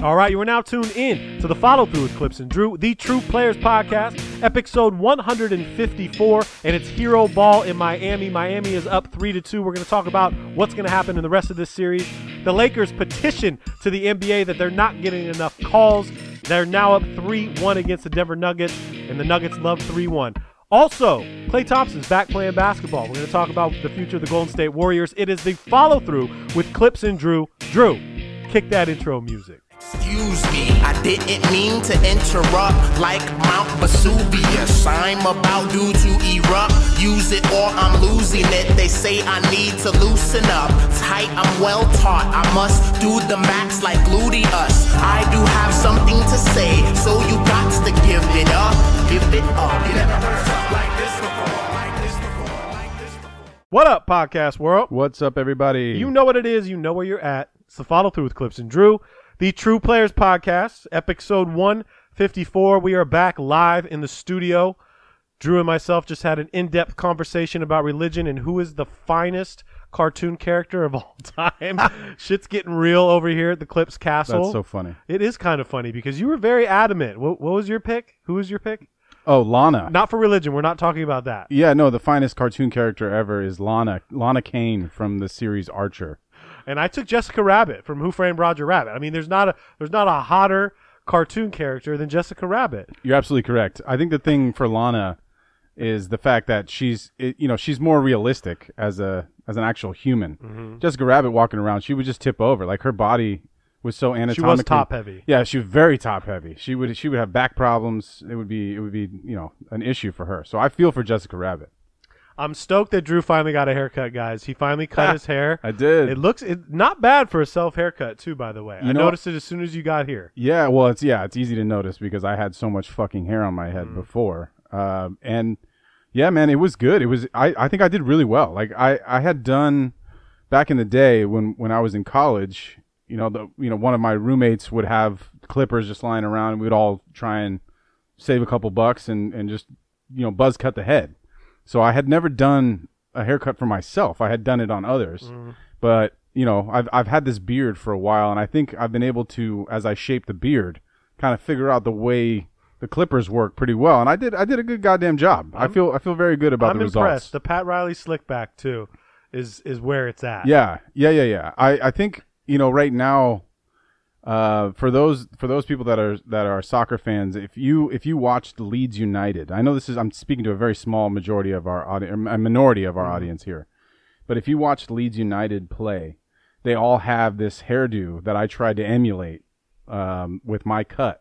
All right, you are now tuned in to the follow through with Clipps and Drew, the True Players Podcast, episode 154, and it's Hero Ball in Miami. Miami is up three to two. We're going to talk about what's going to happen in the rest of this series. The Lakers petition to the NBA that they're not getting enough calls. They're now up 3 1 against the Denver Nuggets, and the Nuggets love 3 1. Also, Klay Thompson's back playing basketball. We're going to talk about the future of the Golden State Warriors. It is the follow through with Clipps and Drew. Drew, kick that intro music. Excuse me, I didn't mean to interrupt like Mount Vesuvius. I'm about due to erupt. Use it or I'm losing it. They say I need to loosen up. Tight, I'm well taught. I must do the max like gluteus. I do have something to say, so you got to give it up. Give it up. You never heard something like this before. Like this before. Like this before. What up, podcast world? What's up, everybody? You know what it is. You know where you're at. It's the follow through with Clipps and Drew, the True Players Podcast, episode 154. We are back live in the studio. Drew and myself just had an in depth conversation about religion and who is the finest cartoon character of all time. Shit's getting real over here at the Clipps Castle. That's so funny. It is kind of funny because you were very adamant. What, what was your pick? Who was your pick? Oh, Lana. Not for religion. We're not talking about that. Yeah, no, the finest cartoon character ever is Lana. Lana Kane from the series Archer. And I took Jessica Rabbit from Who Framed Roger Rabbit. I mean, there's not a there's not a hotter cartoon character than Jessica Rabbit. You're absolutely correct. I think the thing for Lana is the fact that she's, you know, she's more realistic as a as an actual human. Mm-hmm. Jessica Rabbit walking around, she would just tip over. Like her body was so anatomically. She was top heavy. Yeah, she was very top heavy. She would she would have back problems. It would be it would be you know an issue for her. So I feel for Jessica Rabbit. I'm stoked that Drew finally got a haircut, guys. He finally cut his hair. I did. It looks it, not bad for a self haircut too, by the way. I You know- noticed it as soon as you got here. Yeah, well, it's yeah, it's easy to notice because I had so much fucking hair on my head before, um, and yeah, man, it was good. It was I, I think I did really well. Like I, I had done back in the day when when I was in college. You know, the you know one of my roommates would have clippers just lying around, and we'd all try and save a couple bucks and and just you know buzz cut the head. So I had never done a haircut for myself. I had done it on others, mm. but you know, I've I've had this beard for a while, and I think I've been able to, as I shape the beard, kind of figure out the way the clippers work pretty well. And I did I did a good goddamn job. I feel I feel very good about I'm the impressed. results. The Pat Riley slickback too is is where it's at. Yeah, yeah, yeah, yeah. I I think you know right now. Uh, for those for those people that are that are soccer fans, if you if you watched Leeds United, I know this is I'm speaking to a very small majority of our audience, a minority of our audience here, but if you watched Leeds United play, they all have this hairdo that I tried to emulate um, with my cut.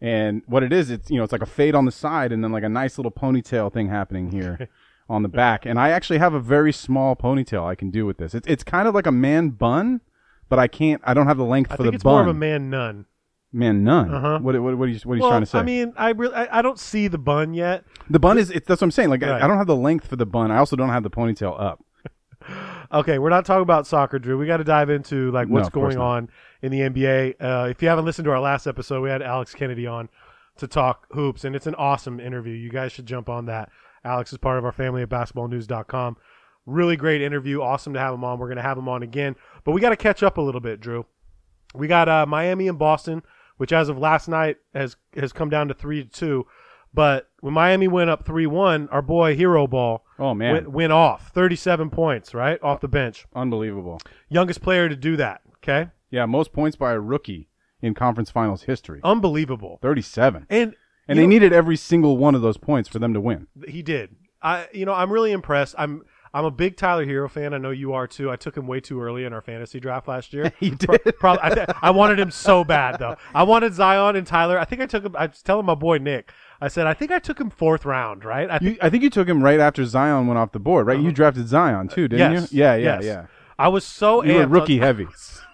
And what it is, it's you know, it's like a fade on the side and then like a nice little ponytail thing happening here on the back. And I actually have a very small ponytail I can do with this. It's it's kind of like a man bun, but I can't. I don't have the length I for think the it's bun. more of a man nun. Man, none. Uh-huh. What, what, what are you, what are you well, trying to say? I mean, I really I, I don't see the bun yet. the bun is, it's, that's what I'm saying. Like, I- Right. I don't have the length for the bun. I also don't have the ponytail up. Okay, we're not talking about soccer, Drew. We got to dive into like No, what's of course going not. on in the NBA. Uh, if you haven't listened to our last episode, we had Alex Kennedy on to talk hoops, and it's an awesome interview. You guys should jump on that. Alex is part of our family at basketballnews.com. Really great interview. Awesome to have him on. We're going to have him on again, but we got to catch up a little bit, Drew. We got uh, Miami and Boston, which as of last night has has come down to three to two. But when Miami went up three one, our boy Hero Ball Oh, man. went, went off thirty seven points right off the bench. Unbelievable. Youngest player to do that. Okay, Yeah, most points by a rookie in conference finals history. unbelievable. 37. And And you they know, needed every single one of those points for them to win. he did. I you know I'm really impressed. I'm I'm a big Tyler Herro fan. I know you are too. I took him way too early in our fantasy draft last year. You Pro- did? probably, I, th- I wanted him so bad though. I wanted Zion and Tyler. I think I took him. I was telling my boy Nick. I said I think I took him fourth round. Right. I You, I think you took him right after Zion went off the board, right? You drafted Zion too, didn't Uh-huh. yes. you? Yeah, yeah, yes. yeah. I was so You were amped rookie heavy.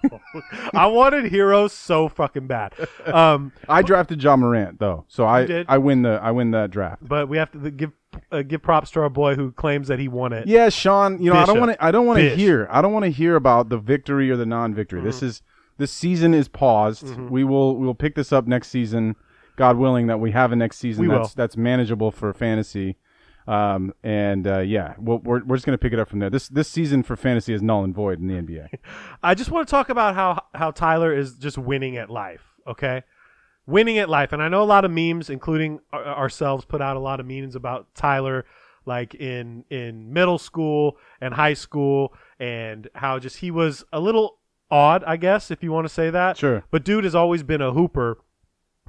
I wanted heroes so fucking bad. Um, I drafted Ja Morant though, so I did? I win the I win that draft. but we have to give uh, give props to our boy who claims that he won it. Yeah, Sean. You know, I don't want to. I don't want to hear. I don't want to hear about the victory or the non-victory. This Mm-hmm. is this season is paused. We will we will pick this up next season, God willing that we have a next season We that's will. that's manageable for fantasy. Um, and uh, yeah, we'll, we're we're just gonna pick it up from there. This this season for fantasy is null and void in the NBA. I just want to talk about how how Tyler is just winning at life. Okay, winning at life, and I know a lot of memes, including our- ourselves, put out a lot of memes about Tyler, like in in middle school and high school, and how just he was a little odd, I guess, if you want to say that. Sure. But dude has always been a hooper,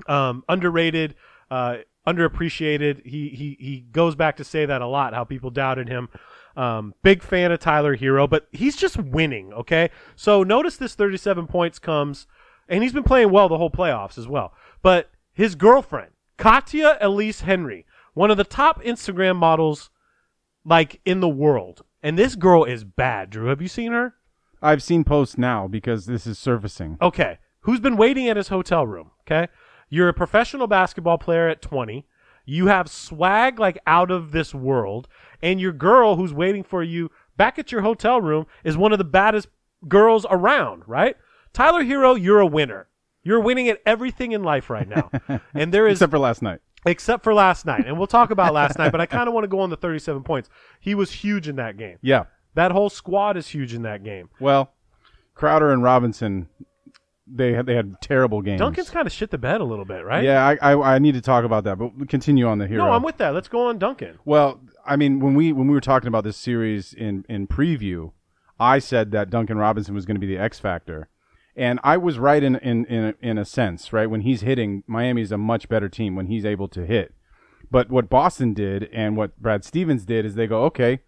um, underrated, uh, underappreciated. He he he goes back to say that a lot. How people doubted him. Um, big fan of Tyler Herro, but he's just winning. Okay, so notice this 37 points comes, and he's been playing well the whole playoffs as well. But his girlfriend, Katya Elise Henry, one of the top Instagram models like in the world, and this girl is bad. Drew, have you seen her? I've seen posts now because this is surfacing. Okay. Who's been waiting at his hotel room? Okay. You're a professional basketball player at 20. You have swag like out of this world. And your girl who's waiting for you back at your hotel room is one of the baddest girls around, right? Tyler Herro, you're a winner. You're winning at everything in life right now. and there is Except for last night. except for last night. And we'll talk about last night, but I kind of want to go on the 37 points. He was huge in that game. Yeah. That whole squad is huge in that game. Well, Crowder and Robinson, they had they had terrible games. Duncan's kind of shit the bed a little bit, right? Yeah, I, I I need to talk about that, but continue on the Herro. No, I'm with that. Let's go on Duncan. Well, I mean, when we when we were talking about this series in in preview, I said that Duncan Robinson was going to be the X factor, and I was right in in in a, in a sense. Right when he's hitting, Miami's a much better team when he's able to hit. But what Boston did and what Brad Stevens did is they go, okay,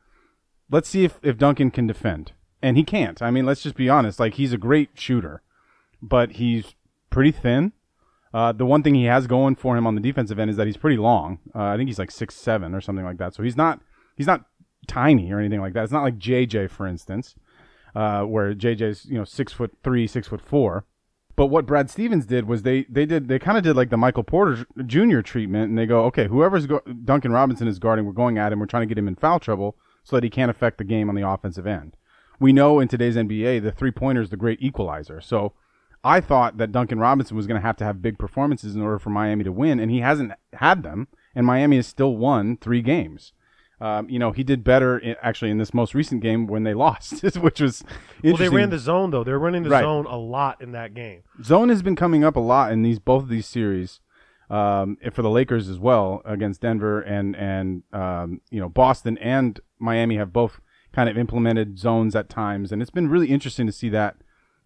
let's see if if Duncan can defend, and he can't. I mean, let's just be honest. Like he's a great shooter, but he's pretty thin. Uh, the one thing he has going for him on the defensive end is that he's pretty long. Uh, I think he's like six seven or something like that. So he's not he's not tiny or anything like that. It's not like JJ, for instance, uh, where JJ's you know six foot three, six foot four. But what Brad Stevens did was they they did they kind of did like the Michael Porter Jr. treatment, and they go, okay, whoever's go- Duncan Robinson is guarding, we're going at him, we're trying to get him in foul trouble so that he can't affect the game on the offensive end. We know in today's NBA the three pointer is the great equalizer. So I thought that Duncan Robinson was going to have to have big performances in order for Miami to win, and he hasn't had them. And Miami has still won three games. Um, you know, he did better in, actually in this most recent game when they lost, which was Well, they ran the zone though. They're running the Right. zone a lot in that game. Zone has been coming up a lot in these both of these series, um, for the Lakers as well against Denver and and um, you know Boston and Miami have both kind of implemented zones at times, and it's been really interesting to see that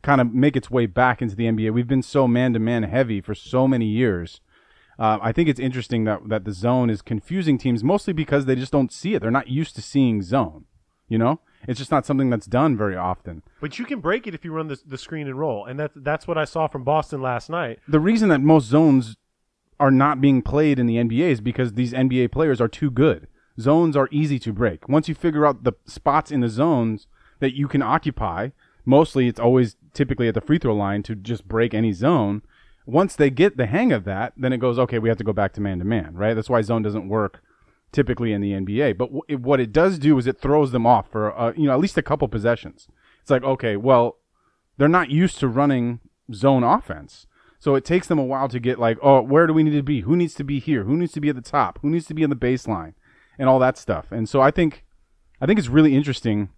kind of make its way back into the NBA. We've been so man to man heavy for so many years. Uh, I think it's interesting that that the zone is confusing teams mostly because they just don't see it. They're not used to seeing zone. You know, it's just not something that's done very often. But you can break it if you run the, the screen and roll, and that's that's what I saw from Boston last night. the reason that most zones are not being played in the NBA is because these NBA players are too good. Zones are easy to break. Once you figure out the spots in the zones that you can occupy, mostly it's always typically at the free throw line to just break any zone. Once they get the hang of that, then it goes, okay, we have to go back to man to man, right? That's why zone doesn't work typically in the NBA. But w- it, what it does do is it throws them off for, uh, you know, at least a couple possessions. It's like, okay, well, they're not used to running zone offense. So it takes them a while to get like, oh, where do we need to be? Who needs to be here? Who needs to be at the top? Who needs to be on the baseline? And all that stuff. And so I think I think it's really interesting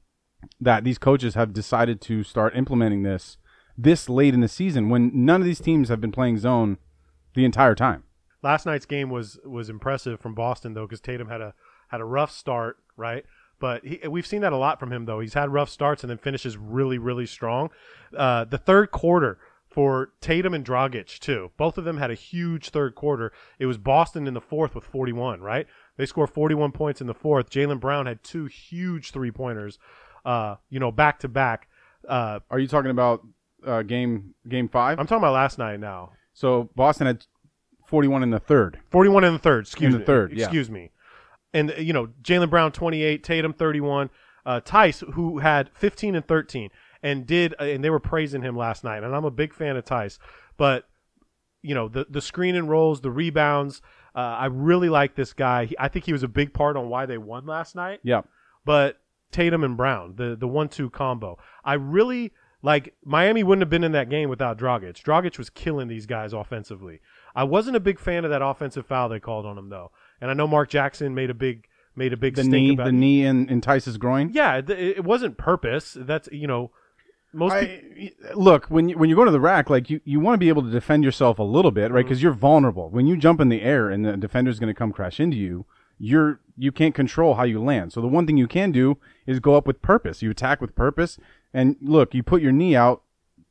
that these coaches have decided to start implementing this this late in the season when none of these teams have been playing zone the entire time. Last night's game was was impressive from Boston though, because Tatum had a had a rough start, right? But he, we've seen that a lot from him though. He's had rough starts and then finishes really really strong. Uh, the third quarter for Tatum and Dragic too. Both of them had a huge third quarter. It was Boston in the fourth with 41, right? They scored 41 points in the fourth. Jaylen Brown had two huge three pointers, uh, you know, back to back. Uh, Are you talking about uh, game game five? I'm talking about last night now. so Boston had 41 in the third. 41 in the third. Excuse In the me. third, yeah. Excuse me. And you know, Jaylen Brown 28, Tatum 31, uh, Theis who had 15 and 13 and did uh, and they were praising him last night. And I'm a big fan of Theis, but you know the the screen and rolls, the rebounds. Uh, I really like this guy. He, I think he was a big part on why they won last night Yeah. but Tatum and Brown, the the one two combo. I really like Miami wouldn't have been in that game without Dragic. Dragic was killing these guys offensively. I wasn't a big fan of that offensive foul they called on him though, and I know Mark Jackson made a big made a big The stink knee, about the knee in, in Theis's groin. Yeah, th- it wasn't purpose. That's you know, most I, look when you when you go to the rack, like you, you want to be able to defend yourself a little bit, right? Mm-hmm. Because you're vulnerable when you jump in the air and the defender's going to come crash into you. You're you can't control how you land. So the one thing you can do is go up with purpose. You attack with purpose, and look, you put your knee out.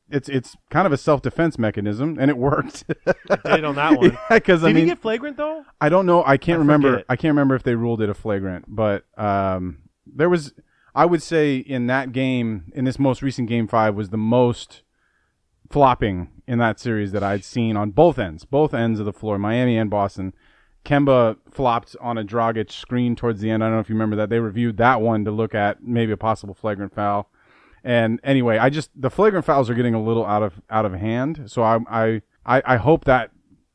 It's it's kind of a self defense mechanism, and it worked. did on that one. Because I Did mean, he get flagrant though? I don't know. I can't I remember. forget. I can't remember if they ruled it a flagrant, but um, there was. I would say in that game, in this most recent game five, was the most flopping in that series that I'd seen on both ends, both ends of the floor, Miami and Boston. Kemba flopped on a Dragic screen towards the end. I don't know if you remember that. They reviewed that one to look at maybe a possible flagrant foul. And anyway, I just the flagrant fouls are getting a little out of out of hand. So I I I, I hope that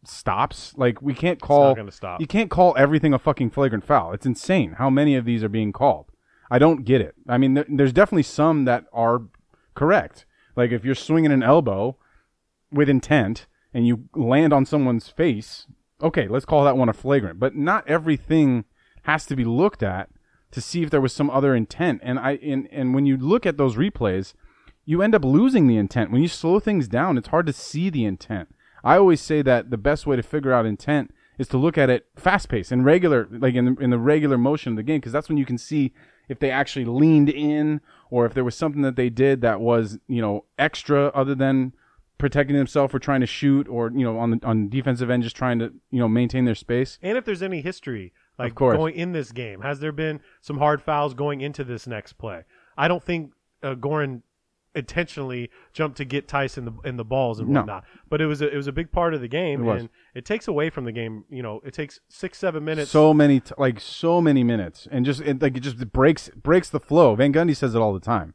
stops. Like we can't call you can't call everything a fucking flagrant foul. It's insane how many of these are being called. I don't get it. I mean, there, there's definitely some that are correct. Like if you're swinging an elbow with intent and you land on someone's face, okay, let's call that one a flagrant. But not everything has to be looked at to see if there was some other intent. And I and, and when you look at those replays, you end up losing the intent. When you slow things down, it's hard to see the intent. I always say that the best way to figure out intent is to look at it fast paced and regular, like in the, in the regular motion of the game, because that's when you can see if they actually leaned in or if there was something that they did that was, you know, extra other than protecting themselves or trying to shoot or, you know, on the on defensive end just trying to, you know, maintain their space. And if there's any history, like Of course. going in this game, has there been some hard fouls going into this next play? I don't think uh, intentionally jumped to get Tyson the in the balls and No. whatnot, but it was a, it was a big part of the game, It was. and it takes away from the game. You know, it takes six seven minutes. So many, t- like so many minutes, and just it, like it just breaks breaks the flow. Van Gundy says it all the time.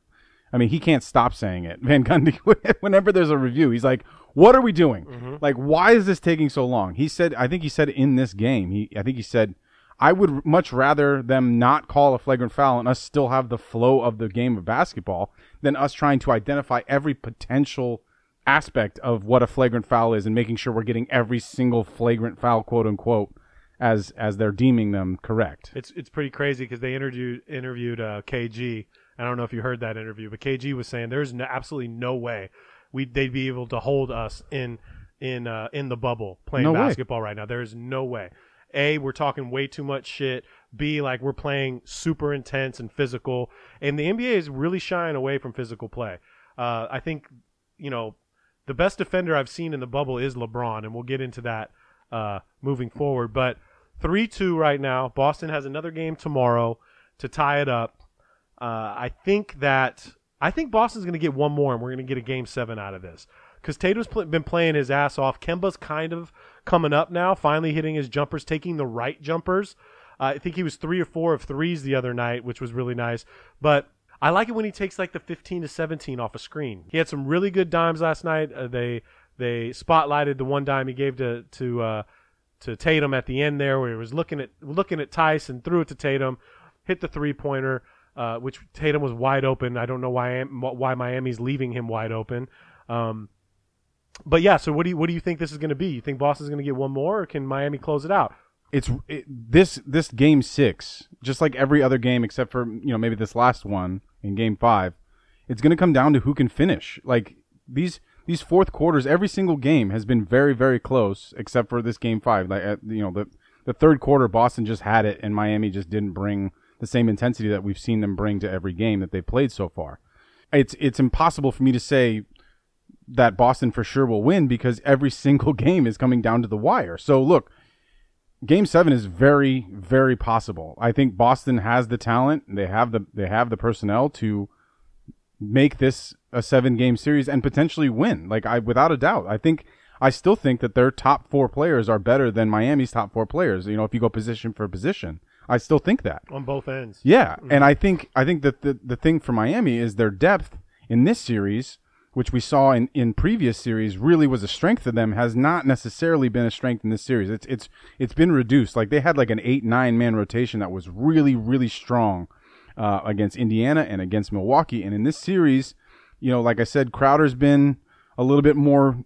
I mean, he can't stop saying it. Van Gundy, whenever there's a review, he's like, "What are we doing? Mm-hmm. Like, why is this taking so long?" He said, "I think he said in this game, he, I think he said, I would much rather them not call a flagrant foul and us still have the flow of the game of basketball than us trying to identify every potential." aspect of what a flagrant foul is and making sure we're getting every single flagrant foul quote unquote as as they're deeming them correct. It's it's pretty crazy because they interviewed interviewed uh, KG. I don't know if you heard that interview, but KG was saying there's no, absolutely no way we they'd be able to hold us in in uh, in the bubble playing No way. basketball right now. There is no way. A, we're talking way too much shit. B, like we're playing super intense and physical, and the NBA is really shying away from physical play. Uh, I think you know the best defender I've seen in the bubble is LeBron, and we'll get into that uh, moving forward. But three two right now. Boston has another game tomorrow to tie it up. Uh, I think that I think Boston's going to get one more, and we're going to get a game seven out of this because Tatum's pl- been playing his ass off. Kemba's kind of coming up now, finally hitting his jumpers, taking the right jumpers. Uh, I think he was three or four of threes the other night, which was really nice. But I like it when he takes like the 15 to 17 off a screen. He had some really good dimes last night. Uh, they they spotlighted the one dime he gave to to uh, to Tatum at the end there, where he was looking at looking at Tyson, threw it to Tatum, hit the three pointer, uh, which Tatum was wide open. I don't know why why Miami's leaving him wide open. Um, but yeah, so what do you what do you think this is going to be? You think Boston's going to get one more, or can Miami close it out? It's it, this this game 6, just like every other game except for, you know, maybe this last one in game 5. It's going to come down to who can finish. Like these these fourth quarters every single game has been very very close except for this game 5. Like you know, the the third quarter Boston just had it and Miami just didn't bring the same intensity that we've seen them bring to every game that they've played so far. It's it's impossible for me to say that Boston for sure will win because every single game is coming down to the wire. So look, game 7 is very very possible. I think Boston has the talent, they have the they have the personnel to make this a 7 game series and potentially win. Like I without a doubt. I think I still think that their top 4 players are better than Miami's top 4 players, you know, if you go position for position. I still think that. on both ends. Yeah, mm-hmm. and I think I think that the the thing for Miami is their depth in this series, which we saw in, in previous series, really was a strength to them. Has not necessarily been a strength in this series. It's it's it's been reduced. Like they had like an eight nine man rotation that was really really strong uh, against Indiana and against Milwaukee. And in this series, you know, like I said, Crowder's been a little bit more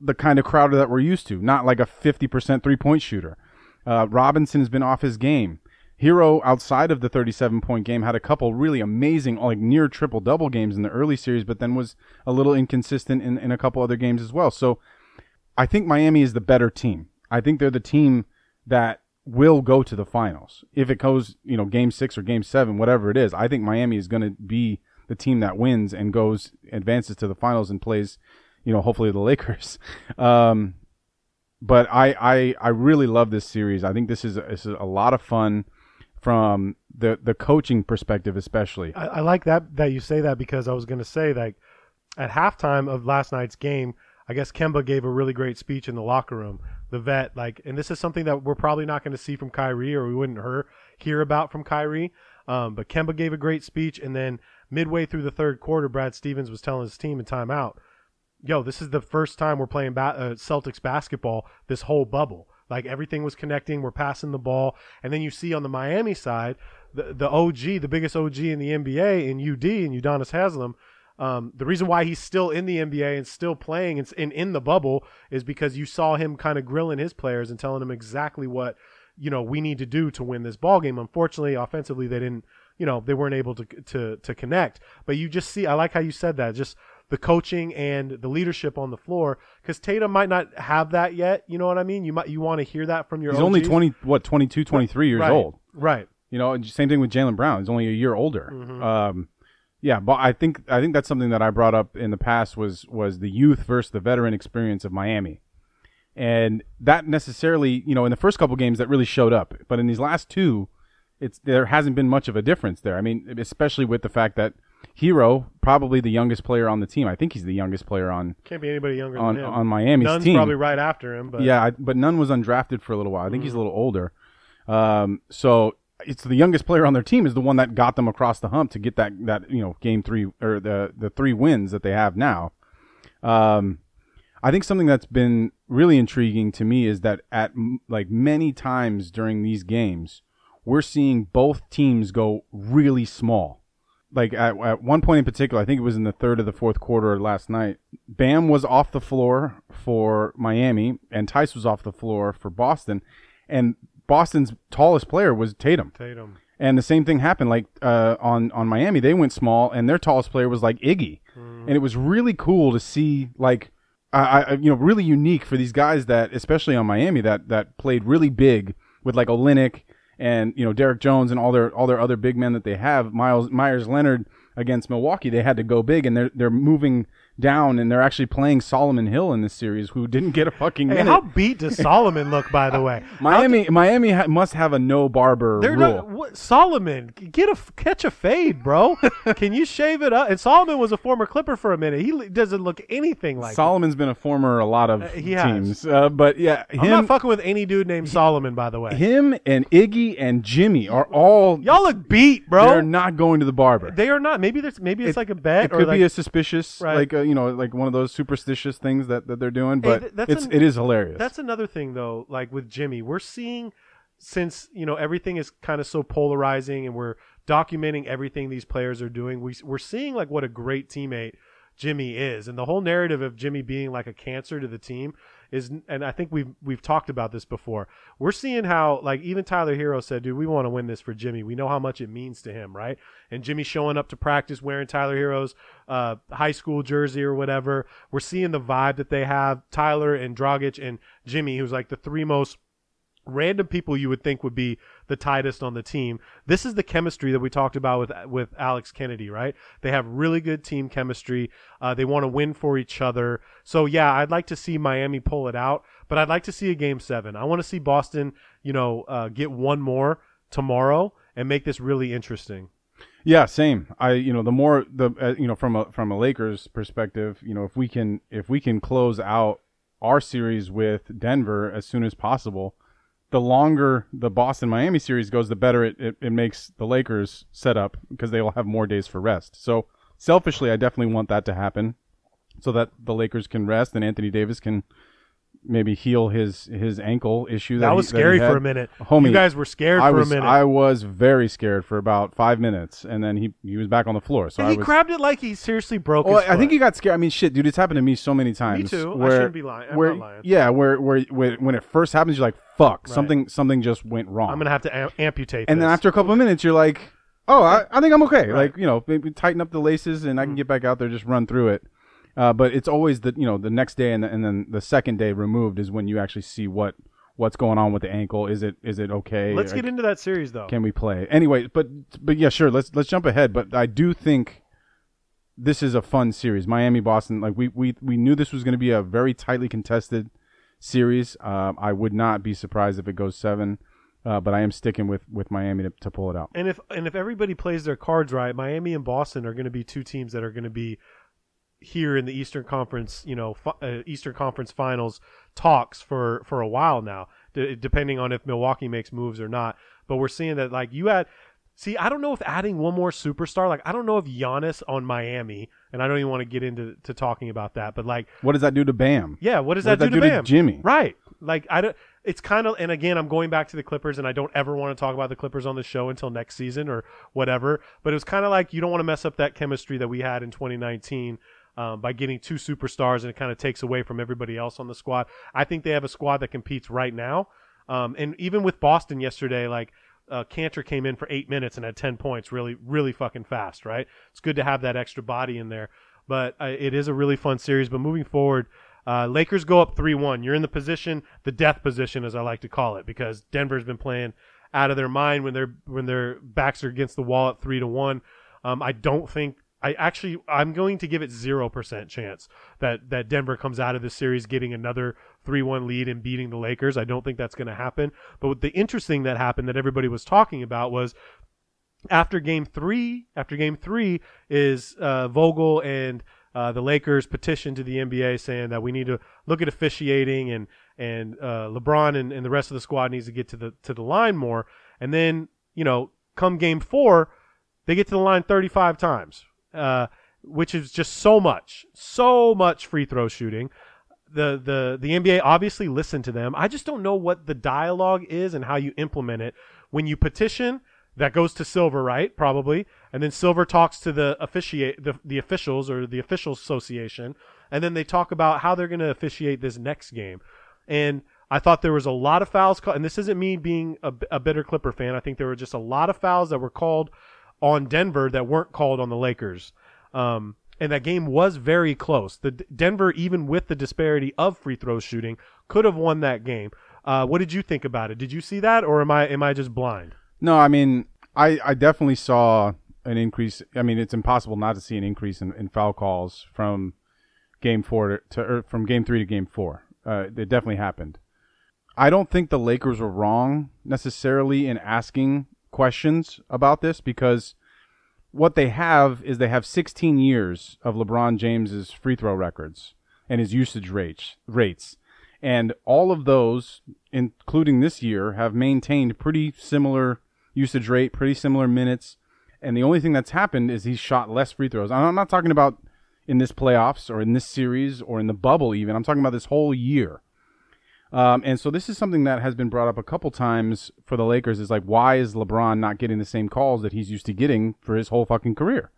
the kind of Crowder that we're used to, not like a fifty percent three point shooter. Uh, Robinson has been off his game. Herro, outside of the 37 point game, had a couple really amazing, like near triple double games in the early series, but then was a little inconsistent in, in a couple other games as well. So I think Miami is the better team. I think they're the team that will go to the finals. If it goes, you know, game six or game seven, whatever it is, I think Miami is going to be the team that wins and goes, advances to the finals and plays, you know, hopefully the Lakers. Um, but I, I, I really love this series. I think this is, this is a lot of fun from the, the coaching perspective, especially. I, I like that, that you say that because I was going to say like at halftime of last night's game, I guess Kemba gave a really great speech in the locker room. The vet, like, and this is something that we're probably not going to see from Kyrie, or we wouldn't hear hear about from Kyrie. Um, but Kemba gave a great speech, and then midway through the third quarter, Brad Stevens was telling his team in timeout, "Yo, this is the first time we're playing ba- uh, Celtics basketball this whole bubble. Like everything was connecting, we're passing the ball, and then you see on the Miami side, the the OG, the biggest OG in the NBA in UD and Udonis Haslem." Um, the reason why he's still in the NBA and still playing and in, in the bubble is because you saw him kind of grilling his players and telling them exactly what you know we need to do to win this ball game. Unfortunately, offensively, they didn't. You know, they weren't able to to to connect. But you just see. I like how you said that. Just the coaching and the leadership on the floor because Tatum might not have that yet. You know what I mean? You might you want to hear that from your. He's OGs. only 20, what, 22, 23 years right. old. Right. You know, same thing with Jaylen Brown. He's only a year older. Um, yeah, but I think I think that's something that I brought up in the past was was the youth versus the veteran experience of Miami, and that necessarily, you know, in the first couple games that really showed up, but in these last two, it's there hasn't been much of a difference there. I mean, especially with the fact that Herro, probably the youngest player on the team. I think he's the youngest player on Can't be anybody younger on than him. on Miami's Nunn's team. probably right after him, but Yeah, I, but Nunn was undrafted for a little while. I think he's a little older. Um, so it's the youngest player on their team is the one that got them across the hump to get that that you know game three or the the three wins that they have now. Um, I think something that's been really intriguing to me is that at like many times during these games, we're seeing both teams go really small. Like at, at one point in particular, I think it was in the third or the fourth quarter last night. Bam was off the floor for Miami, and Theis was off the floor for Boston, and Boston's tallest player was Tatum. Tatum. And the same thing happened like uh, on on Miami. They went small, and their tallest player was like Iggy, and it was really cool to see like I, I you know really unique for these guys that especially on Miami that that played really big with like Olynyk and you know Derrick Jones and all their all their other big men that they have. Miles Meyers Leonard against Milwaukee, they had to go big, and they're they're moving down, and they're actually playing Solomon Hill in this series, who didn't get a fucking Hey, minute. how beat does Solomon look? By the way, Miami Miami ha- must have a no barber They're rule. not what, Solomon. Get a catch a fade, bro. Can you shave it up? And Solomon was a former Clipper for a minute. He doesn't look anything like. Solomon's been a former a lot of has. teams, uh, but yeah, him. I'm not fucking with any dude named Solomon. By the way, him and Iggy and Jimmy are all y'all look beat, bro. they're not going to the barber. They are not. Maybe there's maybe it's like a bet it could like be a suspicious, Right. like uh, you know, like one of those superstitious things that, that they're doing, but that's it's an- it is hilarious. That's another thing, though. Like with Jimmy, we're seeing since you know everything is kind of so polarizing, and we're documenting everything these players are doing. We we're seeing like what a great teammate Jimmy is, and the whole narrative of Jimmy being like a cancer to the team is. And I think we've we've talked about this before. We're seeing how like even Tyler Herro said, "Dude, we want to win this for Jimmy. We know how much it means to him, right?" And Jimmy showing up to practice wearing Tyler Herro's uh, high school jersey or whatever. We're seeing the vibe that they have. Tyler and Dragic and Jimmy, who's like the three most random people you would think would be the tightest on the team. This is the chemistry that we talked about with with Alex Kennedy, right? They have really good team chemistry. Uh, they want to win for each other. So yeah, I'd like to see Miami pull it out, but I'd like to see a game seven. I want to see Boston, you know, uh, get one more tomorrow and make this really interesting. Yeah, same. I you know the more the uh, you know from a from a Lakers perspective, you know if we can if we can close out our series with Denver as soon as possible, the longer the Boston Miami series goes, the better it, it, it makes the Lakers set up because they will have more days for rest. So selfishly, I definitely want that to happen so that the Lakers can rest and Anthony Davis can maybe heal his his ankle issue. That, That was that he scary had. for a minute. Homie, you guys were scared I for was a minute. I was very scared for about five minutes, and then he he was back on the floor. So and I he was. grabbed it like he seriously broke well, I think he got scared. I mean, shit, dude, it's happened to me so many times. Me too. I shouldn't be lying. I'm where, not lying. Yeah, where, where where when it first happens, you're like, "Fuck, something something just went wrong." I'm gonna have to am- amputate. and then after a couple of minutes, you're like, "Oh, I, I think I'm okay." Like you know, maybe tighten up the laces, and I Mm. can get back out there, just run through it. Uh, but it's always the you know the next day and, the, and then the second day removed is when you actually see what what's going on with the ankle. Is it is it okay? let's get into that series though. can we play anyway? But but yeah, sure. Let's let's jump ahead. But I do think this is a fun series. Miami Boston. Like we we we knew this was going to be a very tightly contested series. Um, I would not be surprised if it goes seven. Uh, but I am sticking with, with Miami to, to pull it out. And if and if everybody plays their cards right, Miami and Boston are going to be two teams that are going to be here in the Eastern Conference, you know, uh, Eastern Conference Finals talks for for a while now, d- depending on if Milwaukee makes moves or not. But we're seeing that like you had. See, I don't know if adding one more superstar, like I don't know if Giannis on Miami, and I don't even want to get into to talking about that, but like What does that do to Bam? yeah, what does What that, does do, that to do to Bam? Jimmy? Right. Like I don't. It's kind of, and again, I'm going back to the Clippers, and I don't ever want to talk about the Clippers on the show until next season or whatever. But it was kind of like you don't want to mess up that chemistry that we had in 2019 um, by getting two superstars, and it kind of takes away from everybody else on the squad. I think they have a squad that competes right now, um, and even with Boston yesterday, like. Uh, Kanter came in for eight minutes and had 10 points really, really fucking fast, right? It's good to have that extra body in there. But uh, it is a really fun series. But moving forward, uh, Lakers go up 3 1. You're in the position, the death position, as I like to call it, because Denver's been playing out of their mind when their when their backs are against the wall at 3 to 1. Um, I don't think. I actually, I'm going to give it zero percent chance that that Denver comes out of this series getting another three-one lead and beating the Lakers. I don't think that's going to happen. But the interesting that happened that everybody was talking about was after game three, after game three is uh, Vogel and uh, the Lakers petition to the NBA saying that we need to look at officiating and and uh, LeBron and, and the rest of the squad needs to get to the to the line more. And then you know, come game four, they get to the line 35 times, uh, which is just so much, so much free throw shooting. The, the the NBA obviously listened to them. I just don't know what the dialogue is and how you implement it. When you petition, that goes to Silver, right? Probably, and then Silver talks to the officiate the, the officials or the officials association, and then they talk about how they're going to officiate this next game. And I thought there was a lot of fouls called, and this isn't me being a, a bitter Clipper fan. I think there were just a lot of fouls that were called on Denver that weren't called on the Lakers. Um, and that game was very close. The Denver, even with the disparity of free throw shooting, could have won that game. Uh, what did you think about it? Did you see that, or am I am I just blind? No, I mean, I, I definitely saw an increase. I mean, it's impossible not to see an increase in, in foul calls from game four to, from game three to game four. Uh, it definitely happened. I don't think the Lakers were wrong necessarily in asking questions about this because what they have is they have 16 years of LeBron James's free throw records and his usage rates rates. And all of those, including this year, have maintained pretty similar usage rate, pretty similar minutes. And the only thing that's happened is he's shot less free throws. I'm not talking about in this playoffs or in this series or in the bubble even. I'm talking about this whole year. Um, and so this is something that has been brought up a couple times for the Lakers is like, why is LeBron not getting the same calls that he's used to getting for his whole fucking career?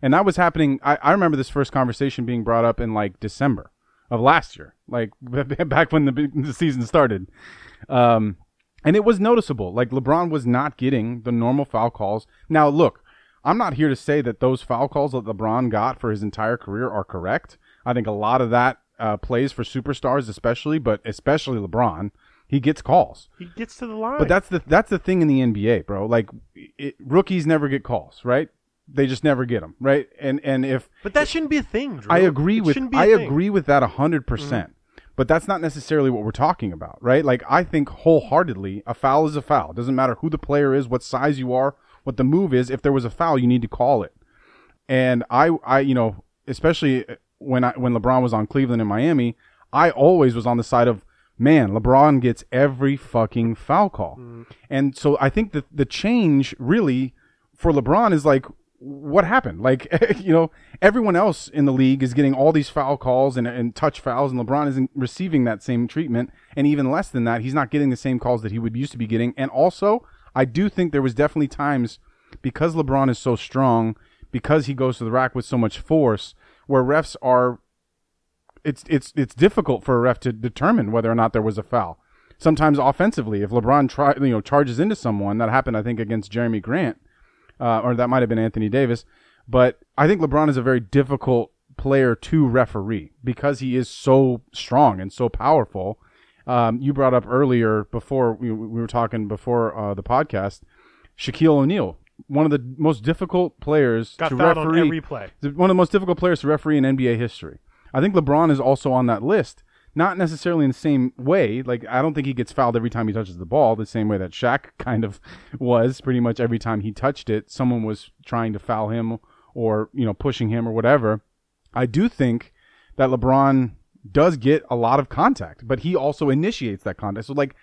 And that was happening. I, I remember this first conversation being brought up in like December of last year, like back when the, the season started. Um, and it was noticeable. Like LeBron was not getting the normal foul calls. Now, look, I'm not here to say that those foul calls that LeBron got for his entire career are correct. I think a lot of that uh, plays for superstars, especially, but especially LeBron. He gets calls, He gets to the line, but that's the that's the thing in the NBA, bro. Like it, rookies never get calls, right? They just never get them, right? And and if but that shouldn't be a thing. Drew. I agree It with shouldn't be a I thing. Mm-hmm. agree with that hundred percent. But that's not necessarily what we're talking about, right? Like I think wholeheartedly, a foul is a foul. It doesn't matter who the player is, what size you are, what the move is. If there was a foul, you need to call it. And I, I, you know, especially when I when LeBron was on Cleveland and Miami, I always was on the side of man. LeBron gets every fucking foul call, Mm. and so I think that the change really for LeBron is like what happened? Like, you know, everyone else in the league is getting all these foul calls and, and touch fouls, and LeBron isn't receiving that same treatment. And even less than that, he's not getting the same calls that he would used to be getting. And also, I do think there was definitely times because LeBron is so strong, because he goes to the rack with so much force, where refs are. It's it's it's difficult for a ref to determine whether or not there was a foul. Sometimes offensively, if LeBron try, you know charges into someone, that happened I think against Jerami Grant uh, or that might have been Anthony Davis. But I think LeBron is a very difficult player to referee because he is so strong and so powerful. Um, you brought up earlier before we, we were talking before uh, the podcast, Shaquille O'Neal, one of the most difficult players Got to fouled on referee. every play. One of the most difficult players to referee in NBA history. I think LeBron is also on that list. Not necessarily in the same way. Like I don't think he gets fouled every time he touches the ball, the same way that Shaq kind of was. Pretty much every time he touched it, someone was trying to foul him or you know pushing him or whatever. I do think that LeBron does get a lot of contact, but he also initiates that contact. So like,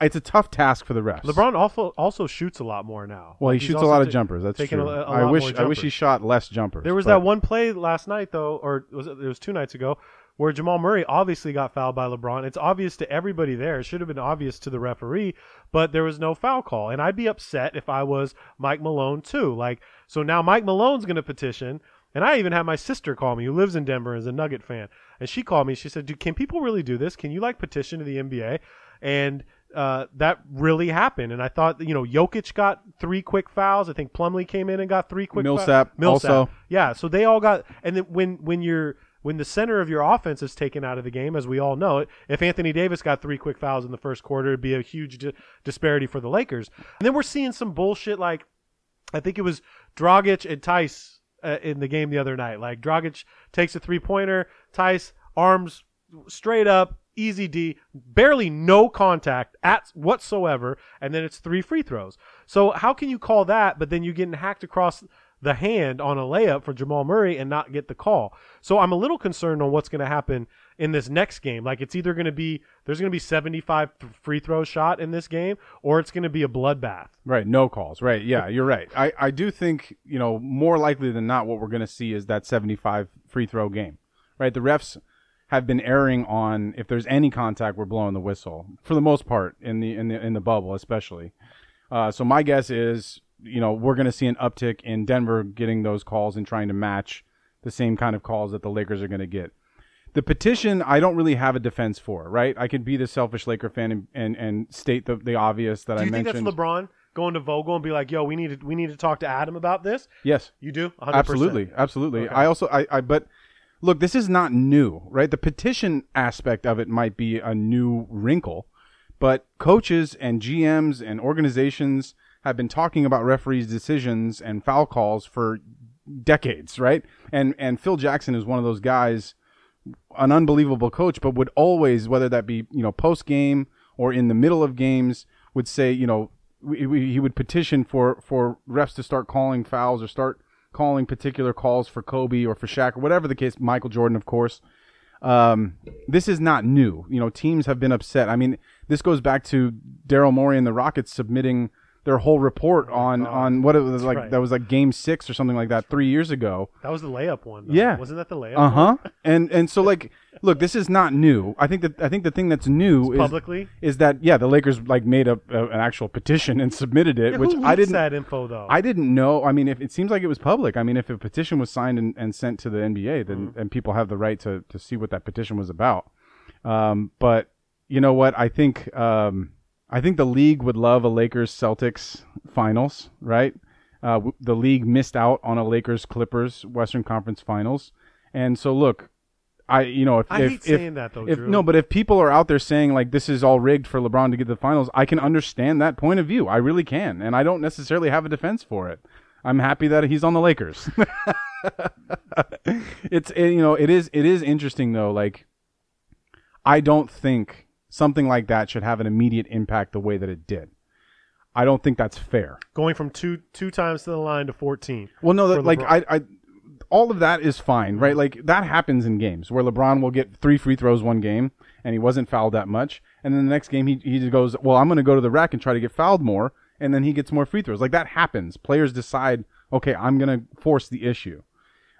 it's a tough task for the refs. LeBron also also shoots a lot more now. Well, he he's shoots a lot of ta- jumpers. That's taking true. a- a I wish I wish he jumpers. shot less jumpers. There was but- that one play last night though, or was it, it was two nights ago, where Jamal Murray obviously got fouled by LeBron. It's obvious to everybody there. It should have been obvious to the referee, but there was no foul call. And I'd be upset if I was Mike Malone too. Like so now Mike Malone's going to petition. And I even had my sister call me, who lives in Denver and is a Nugget fan, and she called me. She said, "Dude, can people really do this? Can you like petition to the NBA?" And uh, that really happened. And I thought, you know, Jokic got three quick fouls. I think Plumlee came in and got three quick. Millsap fou- Millsap. also. Yeah, so they all got, and then when when you're when the center of your offense is taken out of the game, as we all know, if Anthony Davis got three quick fouls in the first quarter, it'd be a huge di- disparity for the Lakers. And then we're seeing some bullshit like, I think it was Dragic and Theis uh, in the game the other night. Like Dragic takes a three pointer, Theis arms straight up, easy D, barely no contact at whatsoever, and then it's three free throws. So how can you call that, but then you getting hacked across the hand on a layup for Jamal Murray and not get the call? So I'm a little concerned on what's going to happen in this next game. Like it's either going to be there's going to be 75 free throw shot in this game, or it's going to be a bloodbath. Right, no calls. Right, yeah, you're right. I, I do think, you know, more likely than not, what we're going to see is that 75 free throw game. Right, the refs have been erring on if there's any contact, we're blowing the whistle for the most part in the in the in the bubble, especially. Uh, so my guess is, you know, we're going to see an uptick in Denver getting those calls and trying to match the same kind of calls that the Lakers are going to get. The petition, I don't really have a defense for. Right, I could be the selfish Laker fan and and, and state the the obvious that I mentioned. Do you think that's LeBron going to Vogel and be like, "Yo, we need to we need to talk to Adam about this"? yes. You do? 100%. Absolutely, absolutely. Okay. I also, I, I, but look, this is not new, right? The petition aspect of it might be a new wrinkle, but coaches and GMs and organizations have been talking about referees' decisions and foul calls for decades, right? And and Phil Jackson is one of those guys, an unbelievable coach, but would always, whether that be you know post game or in the middle of games, would say you know we, we, he would petition for for refs to start calling fouls or start calling particular calls for Kobe or for Shaq or whatever the case. Michael Jordan, of course. Um, this is not new. You know, teams have been upset. I mean, this goes back to Daryl Morey and the Rockets submitting their whole report on on what it was like. right. That was like Game Six or something like that three years ago. That was the layup one. Though. Yeah. wasn't that the layup? Uh huh. and and so like, look, this is not new. I think that I think the thing that's new is Publicly. is that yeah, the Lakers like made a, a an actual petition and submitted it, Yeah, which who I leaks didn't. that info though. I didn't know. I mean, if it seems like it was public. I mean, if a petition was signed and, and sent to the NBA, then Mm-hmm. and people have the right to to see what that petition was about. Um, but you know what? I think um, I think the league would love a Lakers Celtics finals, right? Uh, the league missed out on a Lakers Clippers Western Conference Finals, and so look, I you know if I if, hate if, saying that, though, if Drew. no, but if people are out there saying like this is all rigged for LeBron to get to the finals, I can understand that point of view. I really can, and I don't necessarily have a defense for it. I'm happy that he's on the Lakers. it's it, you know it is it is interesting though. Like I don't think something like that should have an immediate impact the way that it did. I don't think that's fair. Going from two two times to the line to fourteen. Well, no, that, like I, I, all of that is fine, right? Like that happens in games where LeBron will get three free throws one game and he wasn't fouled that much, and then the next game he he goes, well, I'm going to go to the rack and try to get fouled more, and then he gets more free throws. Like that happens. Players decide okay, I'm gonna force the issue.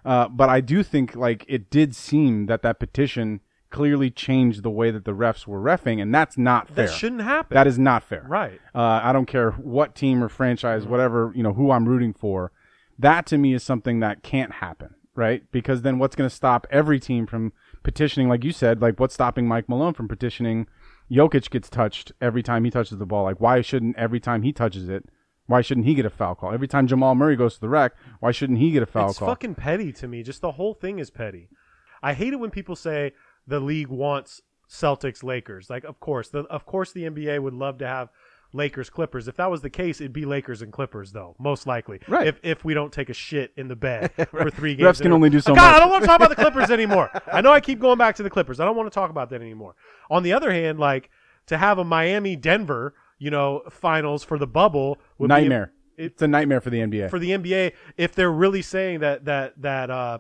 Uh, but I do think like it did seem that that petition clearly changed the way that the refs were refing, and that's not fair. That shouldn't happen. That is not fair. Right. Uh, I don't care what team or franchise, whatever you know, who I'm rooting for. That to me is something that can't happen, right? Because then what's going to stop every team from petitioning, like you said, like what's stopping Mike Malone from petitioning? Jokic gets touched every time he touches the ball. Like why shouldn't every time he touches it? Why shouldn't he get a foul call? Every time Jamal Murray goes to the rack, why shouldn't he get a foul it's call? It's fucking petty to me. Just the whole thing is petty. I hate it when people say the league wants Celtics Lakers. Like, of course, the, of course, the NBA would love to have Lakers Clippers. If that was the case, it'd be Lakers and Clippers, though, most likely. Right. If if we don't take a shit in the bed for three games, Refs can only do so God, much. I don't want to talk about the Clippers anymore. I know I keep going back to the Clippers. I don't want to talk about that anymore. On the other hand, like to have a Miami Denver, you know, finals for the bubble would nightmare. Be, it, it's a nightmare for the NBA. for the NBA if they're really saying that that that uh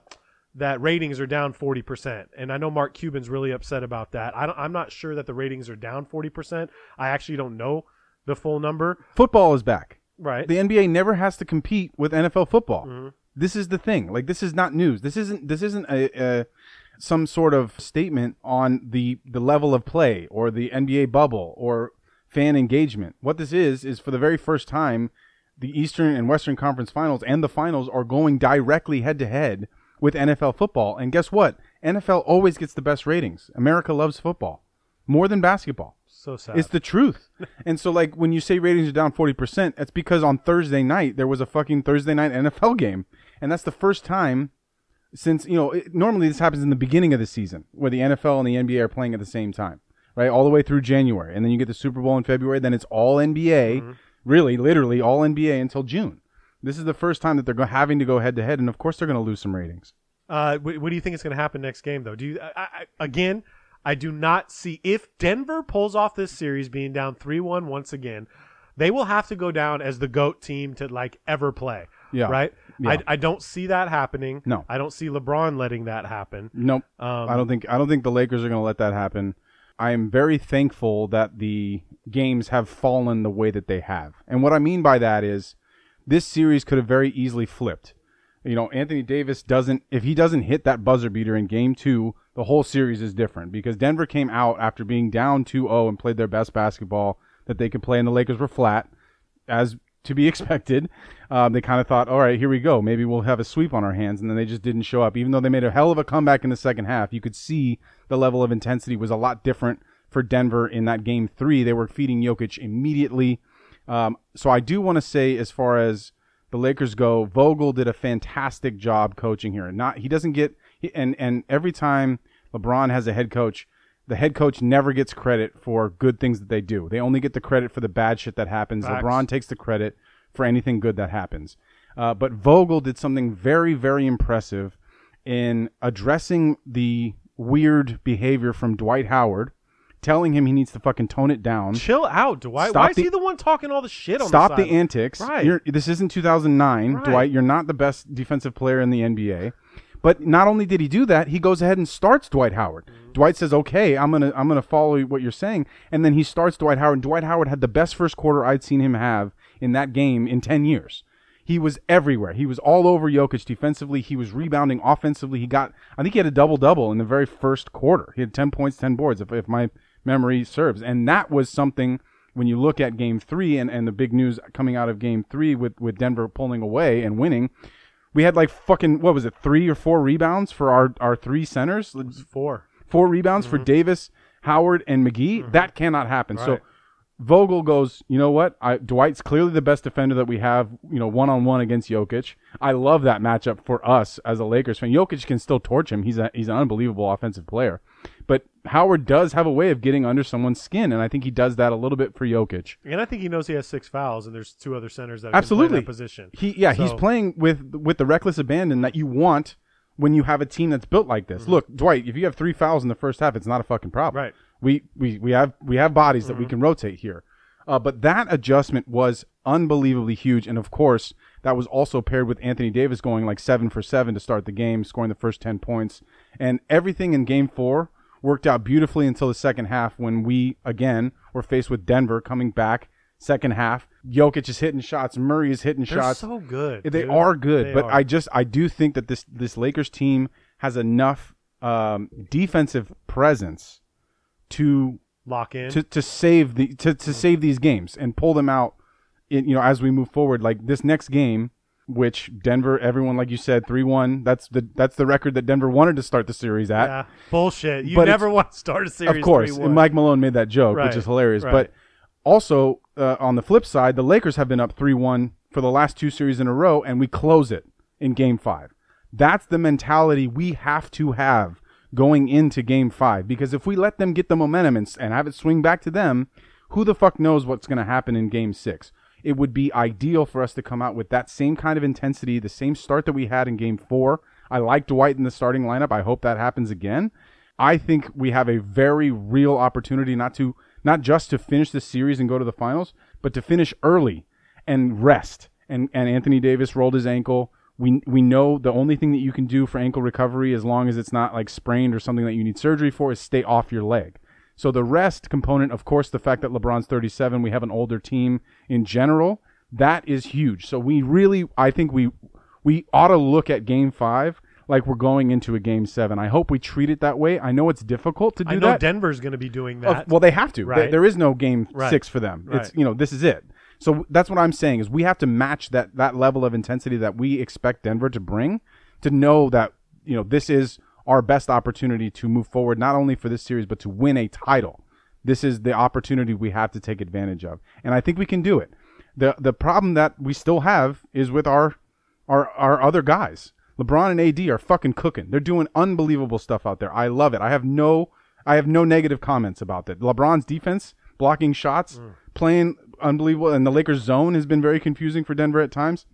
that ratings are down 40%. And I know Mark Cuban's really upset about that. I don't, I'm not sure that the ratings are down 40%. I actually don't know the full number. Football is back. Right. The NBA never has to compete with NFL football. Mm-hmm. This is the thing. Like this is not news. This isn't this isn't a, a some sort of statement on the the level of play or the NBA bubble or fan engagement. What this is is for the very first time the Eastern and Western Conference Finals and the finals are going directly head to head with NFL football. And guess what? NFL always gets the best ratings. America loves football more than basketball. so sad. It's the truth. and so, like, when you say ratings are down 40%, it's because on Thursday night, there was a fucking Thursday night NFL game. And that's the first time since, you know, it, normally this happens in the beginning of the season where the NFL and the NBA are playing at the same time, right? All the way through January. And then you get the Super Bowl in February. Then it's all NBA, mm-hmm. really, literally all NBA until June. This is the first time that they're having to go head to head. And of course, they're going to lose some ratings. Uh, what, what do you think is going to happen next game, though? Do you I, I, again? I do not see if Denver pulls off this series being down three one once again. They will have to go down as the goat team to like ever play. Yeah. Right. Yeah. I, I don't see that happening. No. I don't see LeBron letting that happen. Nope. Um, I don't think I don't think the Lakers are going to let that happen. I am very thankful that the games have fallen the way that they have. And what I mean by that is this series could have very easily flipped. You know, Anthony Davis doesn't if he doesn't hit that buzzer beater in game 2, the whole series is different because Denver came out after being down 2-0 and played their best basketball that they could play and the Lakers were flat as to be expected. Um, they kind of thought, all right, here we go. Maybe we'll have a sweep on our hands. And then they just didn't show up. Even though they made a hell of a comeback in the second half, you could see the level of intensity was a lot different for Denver in that game three. They were feeding Jokic immediately. Um, so I do want to say, as far as the Lakers go, Vogel did a fantastic job coaching here. Not he doesn't get he, and and every time LeBron has a head coach, the head coach never gets credit for good things that they do. They only get the credit for the bad shit that happens. Facts. LeBron takes the credit for anything good that happens. Uh, but Vogel did something very, very impressive in addressing the weird behavior from Dwight Howard, telling him he needs to fucking tone it down. Chill out, Dwight. Stop Why is the- he the one talking all the shit on Stop the the, sideline? antics. Right. You're, this isn't 2009, Right. Dwight. You're not the best defensive player in the NBA. But not only did he do that, he goes ahead and starts Dwight Howard. Mm-hmm. Dwight says, "Okay, I'm gonna I'm gonna follow what you're saying," and then he starts Dwight Howard. Dwight Howard had the best first quarter I'd seen him have in that game in 10 years. He was everywhere. He was all over Jokic defensively. He was rebounding offensively. He got, I think he had a double double in the very first quarter. He had 10 points, 10 boards, if, if my memory serves. And that was something when you look at game three and, and the big news coming out of game three with, with Denver pulling away and winning. We had like fucking, what was it, three or four rebounds for our, our three centers? Four. Four rebounds for mm-hmm. Davis, Howard, and McGee. Mm-hmm. That cannot happen. So Vogel goes, you know what? I, Dwight's clearly the best defender that we have, you know, one on one against Jokic. I love that matchup for us as a Lakers fan. Jokic can still torch him. He's a, he's an unbelievable offensive player. But Howard does have a way of getting under someone's skin, and I think he does that a little bit for Jokic. And I think he knows he has six fouls, and there's two other centers that Absolutely. that position. He yeah, he's playing with with the reckless abandon that you want when you have a team that's built like this. Look, Dwight, if you have three fouls in the first half, it's not a fucking problem. Right. We we we have we have bodies that we can rotate here. Uh, but that adjustment was unbelievably huge, and of course, that was also paired with Anthony Davis going like seven for seven to start the game, scoring the first ten points, and everything in Game Four worked out beautifully until the second half when we again were faced with Denver coming back second half Jokic is hitting shots, Murray is hitting shots. They're shots. so good. They dude. are good, They but are. I just I do think that this this Lakers team has enough um, defensive presence to lock in. to, to save the to, to save these games and pull them out in, you know as we move forward like this next game which Denver everyone like you said 3-1 that's the that's the record that Denver wanted to start the series at yeah, bullshit. You But never want to start a series. of course 3-1. and Mike Malone made that joke Right, which is hilarious right. but also uh, on the flip side the Lakers have been up 3-1 for the last two series in a row and we close it in game 5 that's the mentality we have to have going into game 5 because if we let them get the momentum and, and have it swing back to them who the fuck knows what's going to happen in game 6 it would be ideal for us to come out with that same kind of intensity, the same start that we had in game four. I like Dwight in the starting lineup. I hope that happens again. I think we have a very real opportunity not to not just to finish the series and go to the finals, but to finish early and rest. And and Anthony Davis rolled his ankle. We we know the only thing that you can do for ankle recovery, as long as it's not like sprained or something that you need surgery for, is stay off your leg. So the rest component, of course, the fact that LeBron's 37, we have an older team in general, that is huge. So we really, I think we we ought to look at Game Five like we're going into a Game Seven. I hope we treat it that way. I know it's difficult to do that. I know that. Denver's going to be doing that. well, they have to. Right. there is no Game Right. Six for them. It's you know this is it. So that's what I'm saying is we have to match that that level of intensity that we expect Denver to bring to know that you know this is our best opportunity to move forward not only for this series but to win a title. This is the opportunity we have to take advantage of, and I think we can do it. the The problem that we still have is with our our our other guys. LeBron and AD are fucking cooking. They're doing unbelievable stuff out there. I love it. I have no I have no negative comments about that. LeBron's defense, blocking shots, mm. playing unbelievable, and the Lakers zone has been very confusing for Denver at times.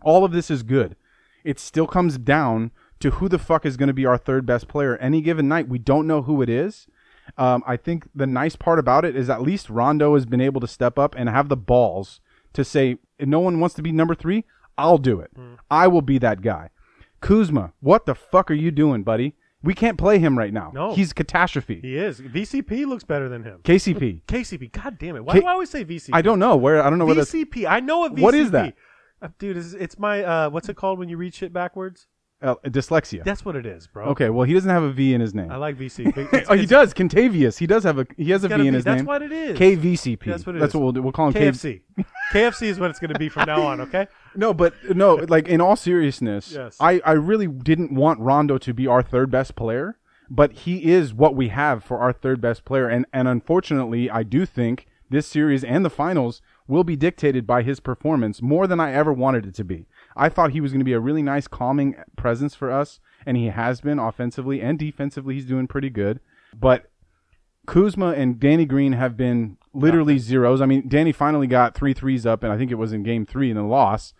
All of this is good. It still comes down to who the fuck is going to be our third best player any given night. We don't know who it is. Um, I think the nice part about it is at least Rondo has been able to step up and have the balls to say, if no one wants to be number three, I'll do it. I will be that guy. Kuzma, what the fuck are you doing, buddy? We can't play him right now. No. He's catastrophe. he is. VCP looks better than him. KCP. KCP. God damn it. Why K- do I always say VCP? I don't know where. I don't know where that's. VCP. I know a VCP. What is that? Uh, dude, it's, it's my uh, what's it called when you read shit backwards? Uh, dyslexia. That's what it is, bro. Okay, well he doesn't have a V in his name. I like VCP. It's- oh, he it's- does. Contavious. He does have a. He has a V in V. his That's name. what it is. KVCP. That's what it That's is. what we'll do. We'll call him K- KFC. KFC is what it's going to be from now on. Okay. No, but no, like in all seriousness, Yes. I, I really didn't want Rondo to be our third best player, but he is what we have for our third best player. And, and unfortunately, I do think this series and the finals will be dictated by his performance more than I ever wanted it to be. I thought he was going to be a really nice, calming presence for us, and he has been offensively and defensively. He's doing pretty good. But Kuzma and Danny Green have been literally zeros. I mean, Danny finally got three threes up, and I think it was in game three in the loss.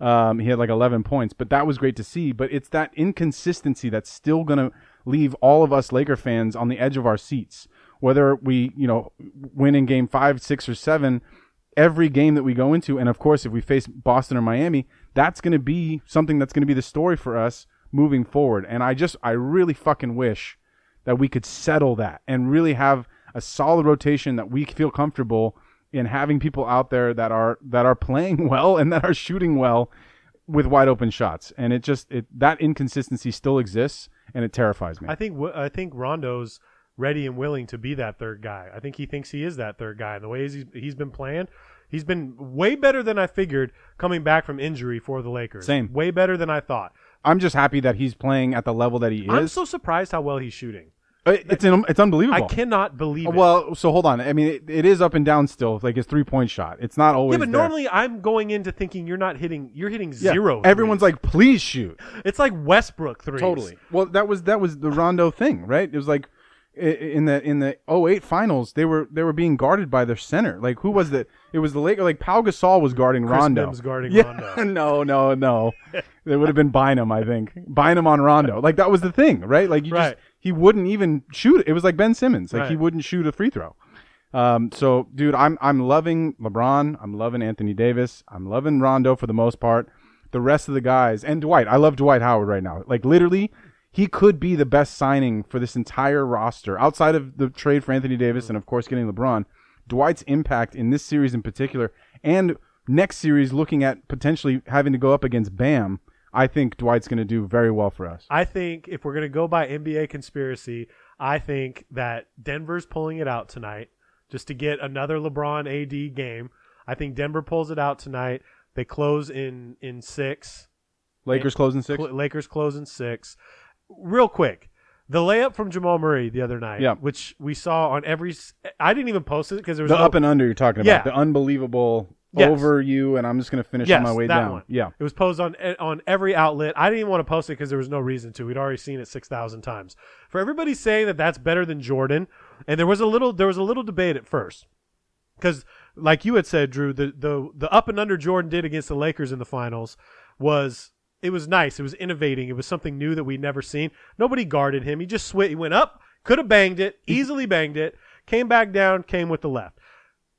Um, he had like 11 points, but that was great to see. But it's that inconsistency that's still going to leave all of us Laker fans on the edge of our seats. Whether we, you know, win in game five, six, or seven, every game that we go into, and of course, if we face Boston or Miami, that's going to be something that's going to be the story for us moving forward. And I just, I really fucking wish that we could settle that and really have a solid rotation that we feel comfortable in having people out there that are that are playing well and that are shooting well with wide open shots. And it just it that inconsistency still exists and it terrifies me. I think I think Rondo's ready and willing to be that third guy. I think he thinks he is that third guy. The way he's he's been playing, he's been way better than I figured coming back from injury for the Lakers. Same. way better than I thought. I'm just happy that he's playing at the level that he is. I'm so surprised how well he's shooting. It- it's in, it's unbelievable. I cannot believe it. Well, so hold on. I mean, it, it is up and down still. Like his three point shot, it's not always. yeah, but there. normally I'm going into thinking you're not hitting. You're hitting Yeah, zero. Everyone's threes. like, please shoot. it's like Westbrook threes. Totally. Well, that was that was the Rondo thing, right? It was like in the in the 08 finals, they were they were being guarded by their center. Like who was the? It was the Laker. Like Pau Gasol was guarding Chris Rondo. Mims guarding yeah, Rondo. no, no, no. it would have been Bynum, I think. Bynum on Rondo. Like that was the thing, right? Like you Right. just he wouldn't even shoot. it. It was like Ben Simmons. Like he wouldn't shoot a free throw. Um, so, dude, I'm I'm loving LeBron. I'm loving Anthony Davis. I'm loving Rondo for the most part. The rest of the guys and Dwight. I love Dwight Howard right now. Like literally, he could be the best signing for this entire roster outside of the trade for Anthony Davis and of course getting LeBron. Dwight's impact in this series in particular and next series looking at potentially having to go up against Bam, I think Dwight's going to do very well for us. I think if we're going to go by NBA conspiracy, I think that Denver's pulling it out tonight just to get another LeBron AD game. I think Denver pulls it out tonight. They close in in six. Lakers closing six. Lakers close in six. Real quick, the layup from Jamal Murray the other night, Yeah. which we saw on every. I didn't even post it because there was The no, up and under you're talking Yeah. about. The unbelievable Yes. over you, and I'm just going to finish yes, on my way down. one. Yeah. it was posed on eh, on every outlet. I didn't even want to post it because there was no reason to. We'd already seen it six thousand times. For everybody saying that that's better than Jordan, and there was a little there was a little debate at first because, like you had said, Drew, the the the up and under Jordan did against the Lakers in the finals was. It was nice. It was innovating. It was something new that we'd never seen. Nobody guarded him. He just switched. He went up, could have banged it, easily banged it, came back down, came with the left.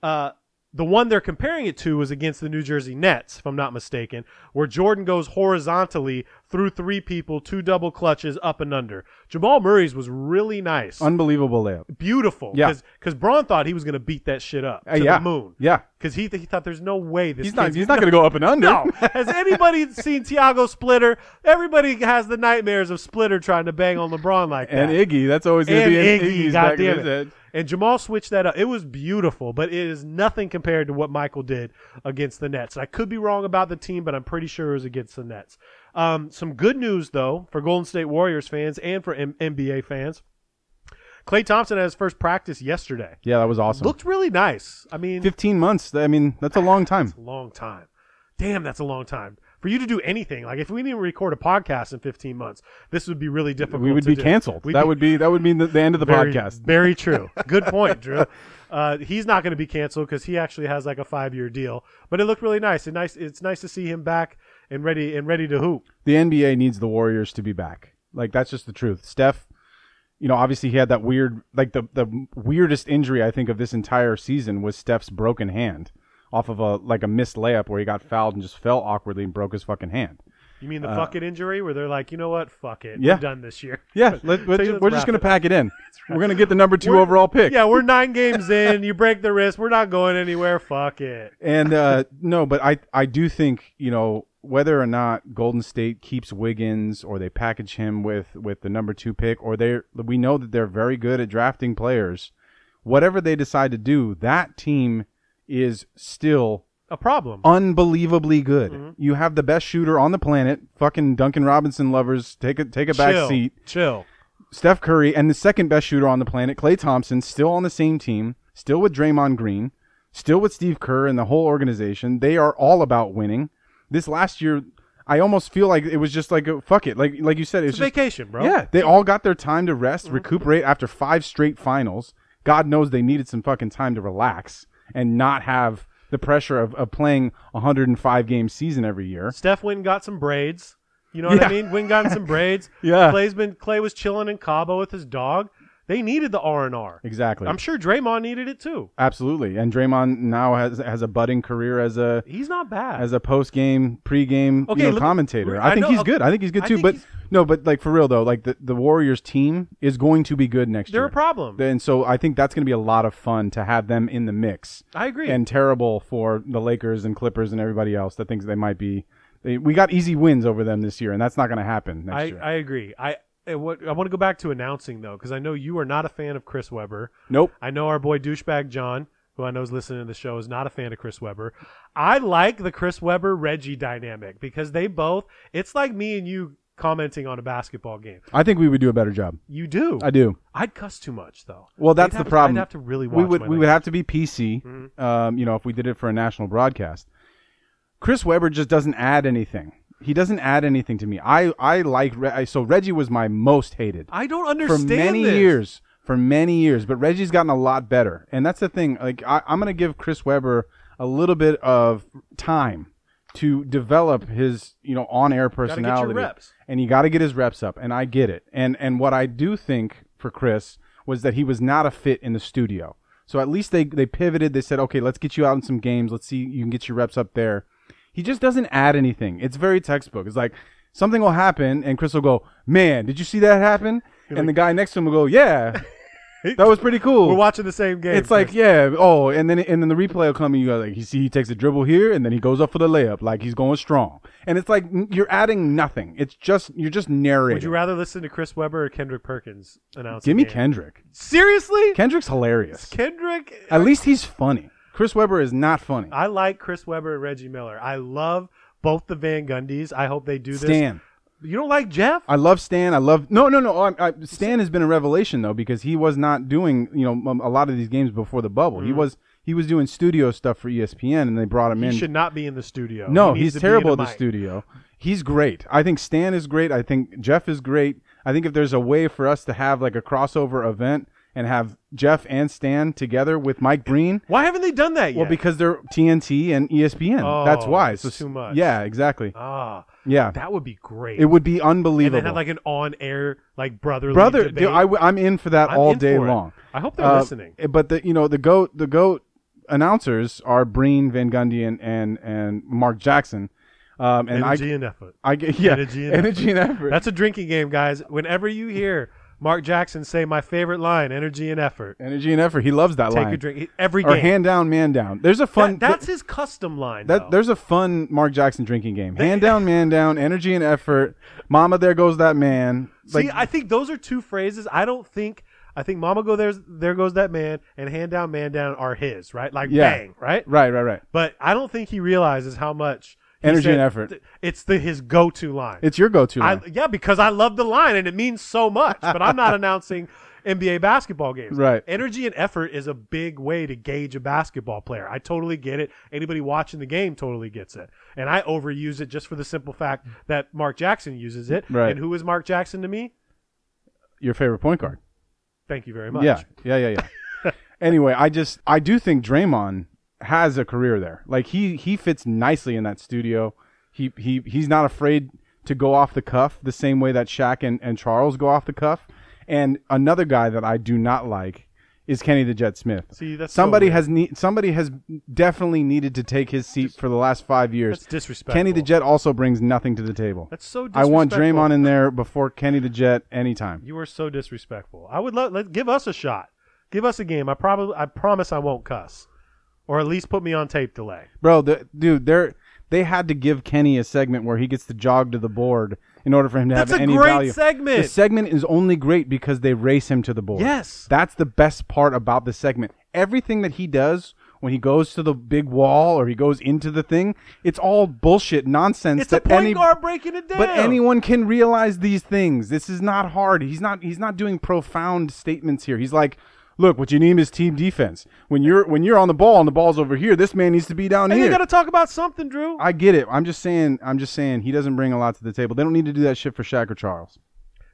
Uh, the one they're comparing it to was against the New Jersey Nets, if I'm not mistaken, where Jordan goes horizontally through three people, two double clutches, up and under. Jamal Murray's was really nice, Unbelievable layup. beautiful. Yeah. because Bron thought he was going to beat that shit up to Uh, yeah. the moon. Yeah. because he, he thought there's no way this He's not. He's not going to go up and under. no. Has anybody seen Tiago Splitter? Everybody has the nightmares of Splitter trying to bang on LeBron like that. and Iggy. That's always going to be in Iggy, Iggy's goddamn his it. And Jamal switched that up. It was beautiful, but it is nothing compared to what Michael did against the Nets. I could be wrong about the team, but I'm pretty sure it was against the Nets. Um, some good news though for Golden State Warriors fans and for M- NBA fans. Klay Thompson had his first practice yesterday. Yeah, that was awesome. Looked really nice. I mean, 15 months. I mean, that's a long time. a long time. Damn, that's a long time for you to do anything. Like if we didn't record a podcast in 15 months, this would be really difficult. We would to be do. canceled. We'd that be- would be that would mean the, the end of the very, podcast. Very true. Good point, Drew. Uh, he's not going to be canceled because he actually has like a five year deal. But it looked really nice. And nice. It's nice to see him back and ready and ready to hoop. the NBA needs the Warriors to be back. Like that's just the truth. Steph, you know, obviously he had that weird, like the the weirdest injury I think of this entire season was Steph's broken hand off of a like a missed layup where he got fouled and just fell awkwardly and broke his fucking hand. You mean the fuck it injury where they're like, you know what, fuck it, Uh, Yeah. we're done this year. Yeah, let, we're, So we're just gonna it pack it in. We're gonna get the number 2 We're- overall pick. Yeah, we're nine games in. You break the wrist. We're not going anywhere. Fuck it. And uh, no, but I I do think you know whether or not Golden State keeps Wiggins or they package him with with the number two pick or they we know that they're very good at drafting players. Whatever they decide to do, that team is still A problem. unbelievably good. Mm-hmm. You have the best shooter on the planet. Fucking Duncan Robinson lovers, take a take a back Chill. seat. Chill. Steph Curry and the second best shooter on the planet, Klay Thompson, still on the same team, still with Draymond Green, still with Steve Kerr and the whole organization. They are all about winning. This last year, I almost feel like it was just like a, fuck it, like like you said, it's It's a just vacation, bro. yeah. They all got their time to rest, recuperate after five straight finals. God knows they needed some fucking time to relax and not have the pressure of, of playing a 105 game season every year. Steph and got some braids. You know what I mean? And got some braids. Yeah. Klay's been Clay was chilling in Cabo with his dog. They needed the R and R. Exactly. I'm sure Draymond needed it too. Absolutely. And Draymond now has has a budding career as a He's not bad. as a post game, pre game Okay, you know, commentator. I I think know- he's good. I think he's good too. But no, but like for real though, like the, the Warriors team is going to be good next year. They're a problem. And so I think that's going to be a lot of fun to have them in the mix. I agree. And terrible for the Lakers and Clippers and everybody else that thinks they might be. They, we got easy wins over them this year, and that's not going to happen next I, year. I agree. I I, what, I want to go back to announcing though, because I know you are not a fan of Chris Webber. nope. I know our boy douchebag John, who I know is listening to the show, is not a fan of Chris Webber. I like the Chris Webber Reggie dynamic because they both. It's like me and you commenting on a basketball game. I think we would do a better job. You do. I do. I'd cuss too much though. Well, that's the have- problem. I'd have to really watch. we would we would have to be PC. Mm-hmm. Um, you know, if we did it for a national broadcast, Chris Webber just doesn't add anything. He doesn't add anything to me. I I like Re- I- so Reggie was my most hated I don't understand for many this. years. For many years, but Reggie's gotten a lot better, and that's the thing. Like I, I'm going to give Chris Webber a little bit of time to develop his, you know, on-air get your personality and you got to get his reps up and i get it and and what i do think for chris was that he was not a fit in the studio so at least they they pivoted they said okay let's get you out in some games let's see you can get your reps up there he just doesn't add anything it's very textbook it's like something will happen and chris will go man did you see that happen and the guy next to him will go yeah That was pretty cool. We're watching the same game. It's like, yeah, oh, and then and then the replay will come and you go like, you see, he takes a dribble here and then he goes up for the layup, like he's going strong, and it's like you're adding nothing. It's just you're just narrating. Would you rather listen to Chris Webber or Kendrick Perkins announce? Give me game? Kendrick. Seriously, Kendrick's hilarious. Kendrick. At least he's funny. Chris Webber is not funny. I like Chris Webber and Reggie Miller. I love both the Van Gundys. I hope they do this. Stan. You don't like Jeff? I love Stan. I love no, no, no. I, I, Stan has been a revelation though because he was not doing you know a lot of these games before the bubble. He was he was doing studio stuff for ESPN and they brought him Mm-hmm. He should not be in the studio. No, He he's in terrible at the mic. studio. He's great. I think Stan is great. I think Jeff is great. I think if there's a way for us to have like a crossover event and have Jeff and Stan together with Mike Breen, Why haven't they done that yet? well, because they're TNT and ESPN. Oh, That's why. So too much. Yeah, exactly. ah, Yeah, that would be great. it would be unbelievable. and then have like an on-air like brotherly Brother, debate. dude, I, am in for that I'm all day it. long. I hope they're Uh, listening. But the you know the goat the goat announcers are Breen, Van Gundy, and and, and Mark Jackson. Um, and Energy I, and effort. I get yeah, Energy and energy and effort. That's a drinking game, guys. Whenever you hear Mark Jackson say my favorite line, energy and effort, energy and effort. He loves that take line. Take a drink. Every or hand down, man down. There's a fun. That- that's his custom line. that there's a fun Mark Jackson drinking game. Hand down, man down. Energy and effort. Mama, there goes that man. Like See, I think those are two phrases. I don't think. I think "Mama go there's there goes that man" and "Hand down, man down" are his, right? Like Yeah. bang, right? right, right, right. But I don't think he realizes how much Energy said- and effort. th- It's the his go-to line. It's your go-to. I, line. yeah, because I love the line and it means so much. But I'm not announcing NBA basketball games. Right. Energy and effort is a big way to gauge a basketball player. I totally get it. Anybody watching the game totally gets it. And I overuse it just for the simple fact that Mark Jackson uses it. Right. And who is Mark Jackson to me? your favorite point guard. Thank you very much. Yeah, yeah, yeah, yeah. anyway, I just I do think Draymond has a career there. Like he he fits nicely in that studio. He he he's not afraid to go off the cuff the same way that Shaq and, and Charles go off the cuff. And another guy that I do not like is Kenny the Jet Smith. See, that's somebody weird. has ne- somebody has definitely needed to take his seat for the last five years. That's disrespectful. Kenny the Jet also brings nothing to the table. That's so I want. Draymond in there before Kenny the Jet anytime. You are so disrespectful. I would let, let give us a shot. Give us a game. I probably I promise I won't cuss. Or at least put me on tape delay. Bro, the, dude, they're they had to give Kenny a segment where he gets to jog to the board in order for him to That's have a any great value. segment. The segment is only great because they race him to the board. Yes. That's the best part about the segment. Everything that he does when he goes to the big wall or he goes into the thing, it's all bullshit nonsense It's a point any guard breaking it down. but anyone can realize these things. This is not hard. He's not he's not doing profound statements here. He's like, look, what you need is team defense. When you're when you're on the ball and the ball's over here, this man needs to be down Hey, here. you got to talk about something, Drew. I get it. I'm just saying. I'm just saying he doesn't bring a lot to the table. They don't need to do that shit for Shaq or Charles.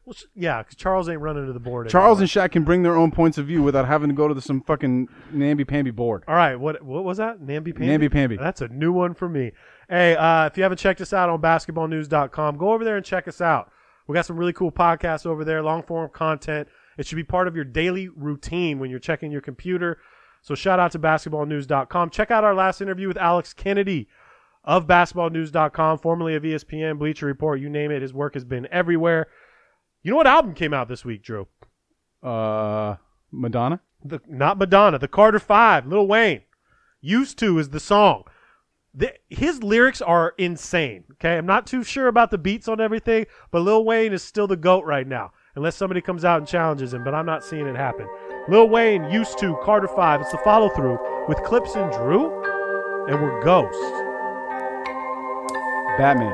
Well, yeah, because Charles ain't running to the board. Charles anymore. and Shaq can bring their own points of view without having to go to the, some fucking namby pamby board. All right, what what was that? Namby Pamby. Namby-pamby. That's a new one for me. Hey, uh, if you haven't checked us out on basketballnews.com, go over there and check us out. We got some really cool podcasts over there, long form content. It should be part of your daily routine when you're checking your computer. So shout out to basketballnews.com. Check out our last interview with Alex Kennedy of basketballnews.com, formerly of ESPN, Bleacher Report, you name it. His work has been everywhere. You know what album came out this week, Drew? Uh, Madonna. the not Madonna, the Carter Five, Lil Wayne. Used to is the song. The, his lyrics are insane. Okay, I'm not too sure about the beats on everything, but Lil Wayne is still the goat right now, unless somebody comes out and challenges him. But I'm not seeing it happen. Lil Wayne, used to Carter Five. It's the follow through with Clipps and Drew, and we're Ghost. Batman.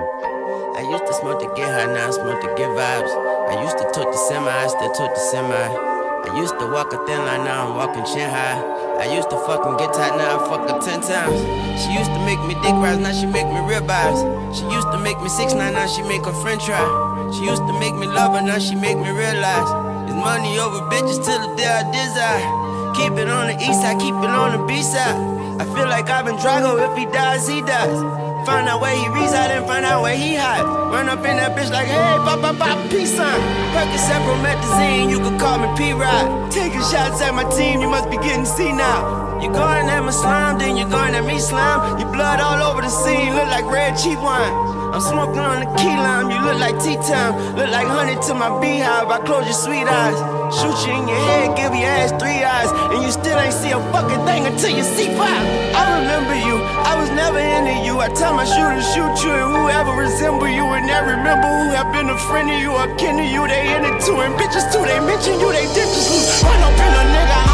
I used to smoke to get high, now I smoke to get vibes. I used to took the semi, I still took the semi. I used to walk a thin line, now I'm walking chin high. I used to fucking get tight, now I fuck her ten times. She used to make me dick rise, now she make me rib eyes. She used to make me six nine, now she make her friend try. She used to make me love her, now she make me realize. It's money over bitches till the day I desire. Keep it on the east side, keep it on the B side. I feel like I've been Drago, if he dies, he dies. Find out where he reside and find out where he hide. Run up in that bitch like, hey, pop, pop, pop, peace sign. Percocet promethazine, you could call me P-Ride. Taking shots at my team, you must be getting C now. You going at my slime, then you going at me slime. Your blood all over the scene, look like red cheap wine. I'm smoking on the key lime, you look like tea time. Look like honey to my beehive, I close your sweet eyes. Shoot you in your head, give your ass three eyes. And you still ain't see a fucking thing until you see five. I remember you, I was never into you. I tell my shooter, shoot you, and whoever resemble you. And I remember who have been a friend of you or kin to you. They in it too, and bitches too, they mention you, they ditches loose. Run up in a nigga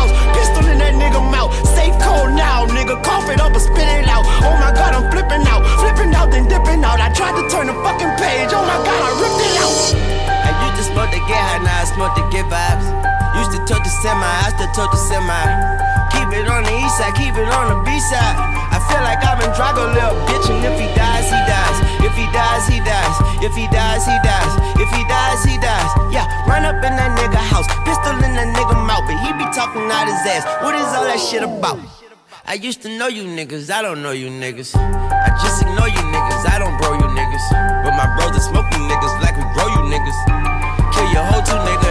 pistol in that nigga mouth. Safe code now, nigga, cough it up spit it out. Oh my god, I'm flipping out, flipping out, then dipping out. I tried to turn the fucking page, oh my god, I ripped it out. I used to smoke to get high, now I smoke to get vibes. Used to talk the semi, I still talk to semi. Keep it on the east side, keep it on the B side. I feel like I've been Drago, little bitch, and if he dies, he dies. If he dies, he dies. If he dies, he dies. If he dies, he dies. Yeah, run up in that nigga house, pistol in that nigga mouth, but he be talking out his ass. What is all that shit about? I used to know you niggas, I don't know you niggas. I just ignore you niggas, I don't bro you niggas. But my bros that smoke you niggas like we grow you niggas. Kill your whole two nigga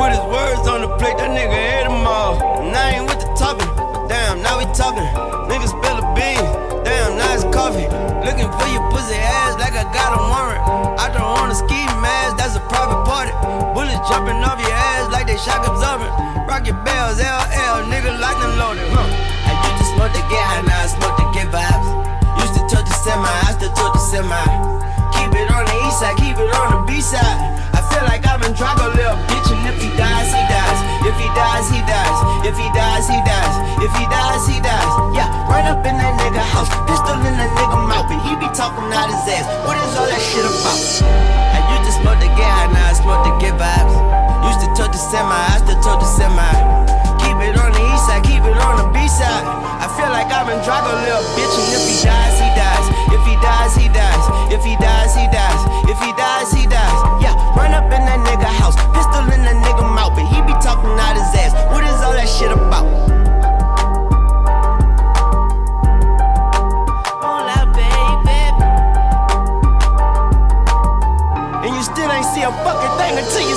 Put his words on the plate, that nigga ate them all. And I ain't with the talking. Damn, now we talking. Niggas spill a bean. Damn, now it's coffee. Looking for your pussy ass like I got a warrant. I don't want a ski mask, that's a private party. Bullets jumping off your ass like they shock absorbent. Rock your bells, LL, nigga lightning loaded. Huh. I used to smoke to get high, now I smoke to get vibes. Used to touch the semi, I still touch the semi. Keep it on the east side, keep it on the B side. Feel like I've been Drago, little bitch, and if he dies, he dies. If he dies, he dies. If he dies, he dies. If he dies, he dies. Yeah, run up in that nigga house, pistol in that nigga mouth, but he be talking out his ass. What is all that shit about? I used to smoke to get now I smoke to get vibes. Used to touch the semi, I still touch the semi. Keep it on the east side, keep it on the B side. I feel like I've been Drago, little bitch, and if he dies, he dies. If he dies, he dies. If he dies, he dies. If he dies, he dies. Yeah, run up in that nigga house, pistol in that nigga mouth, but he be talking out his ass. What is all that shit about? Hola, baby. And you still ain't see a fucking thing until you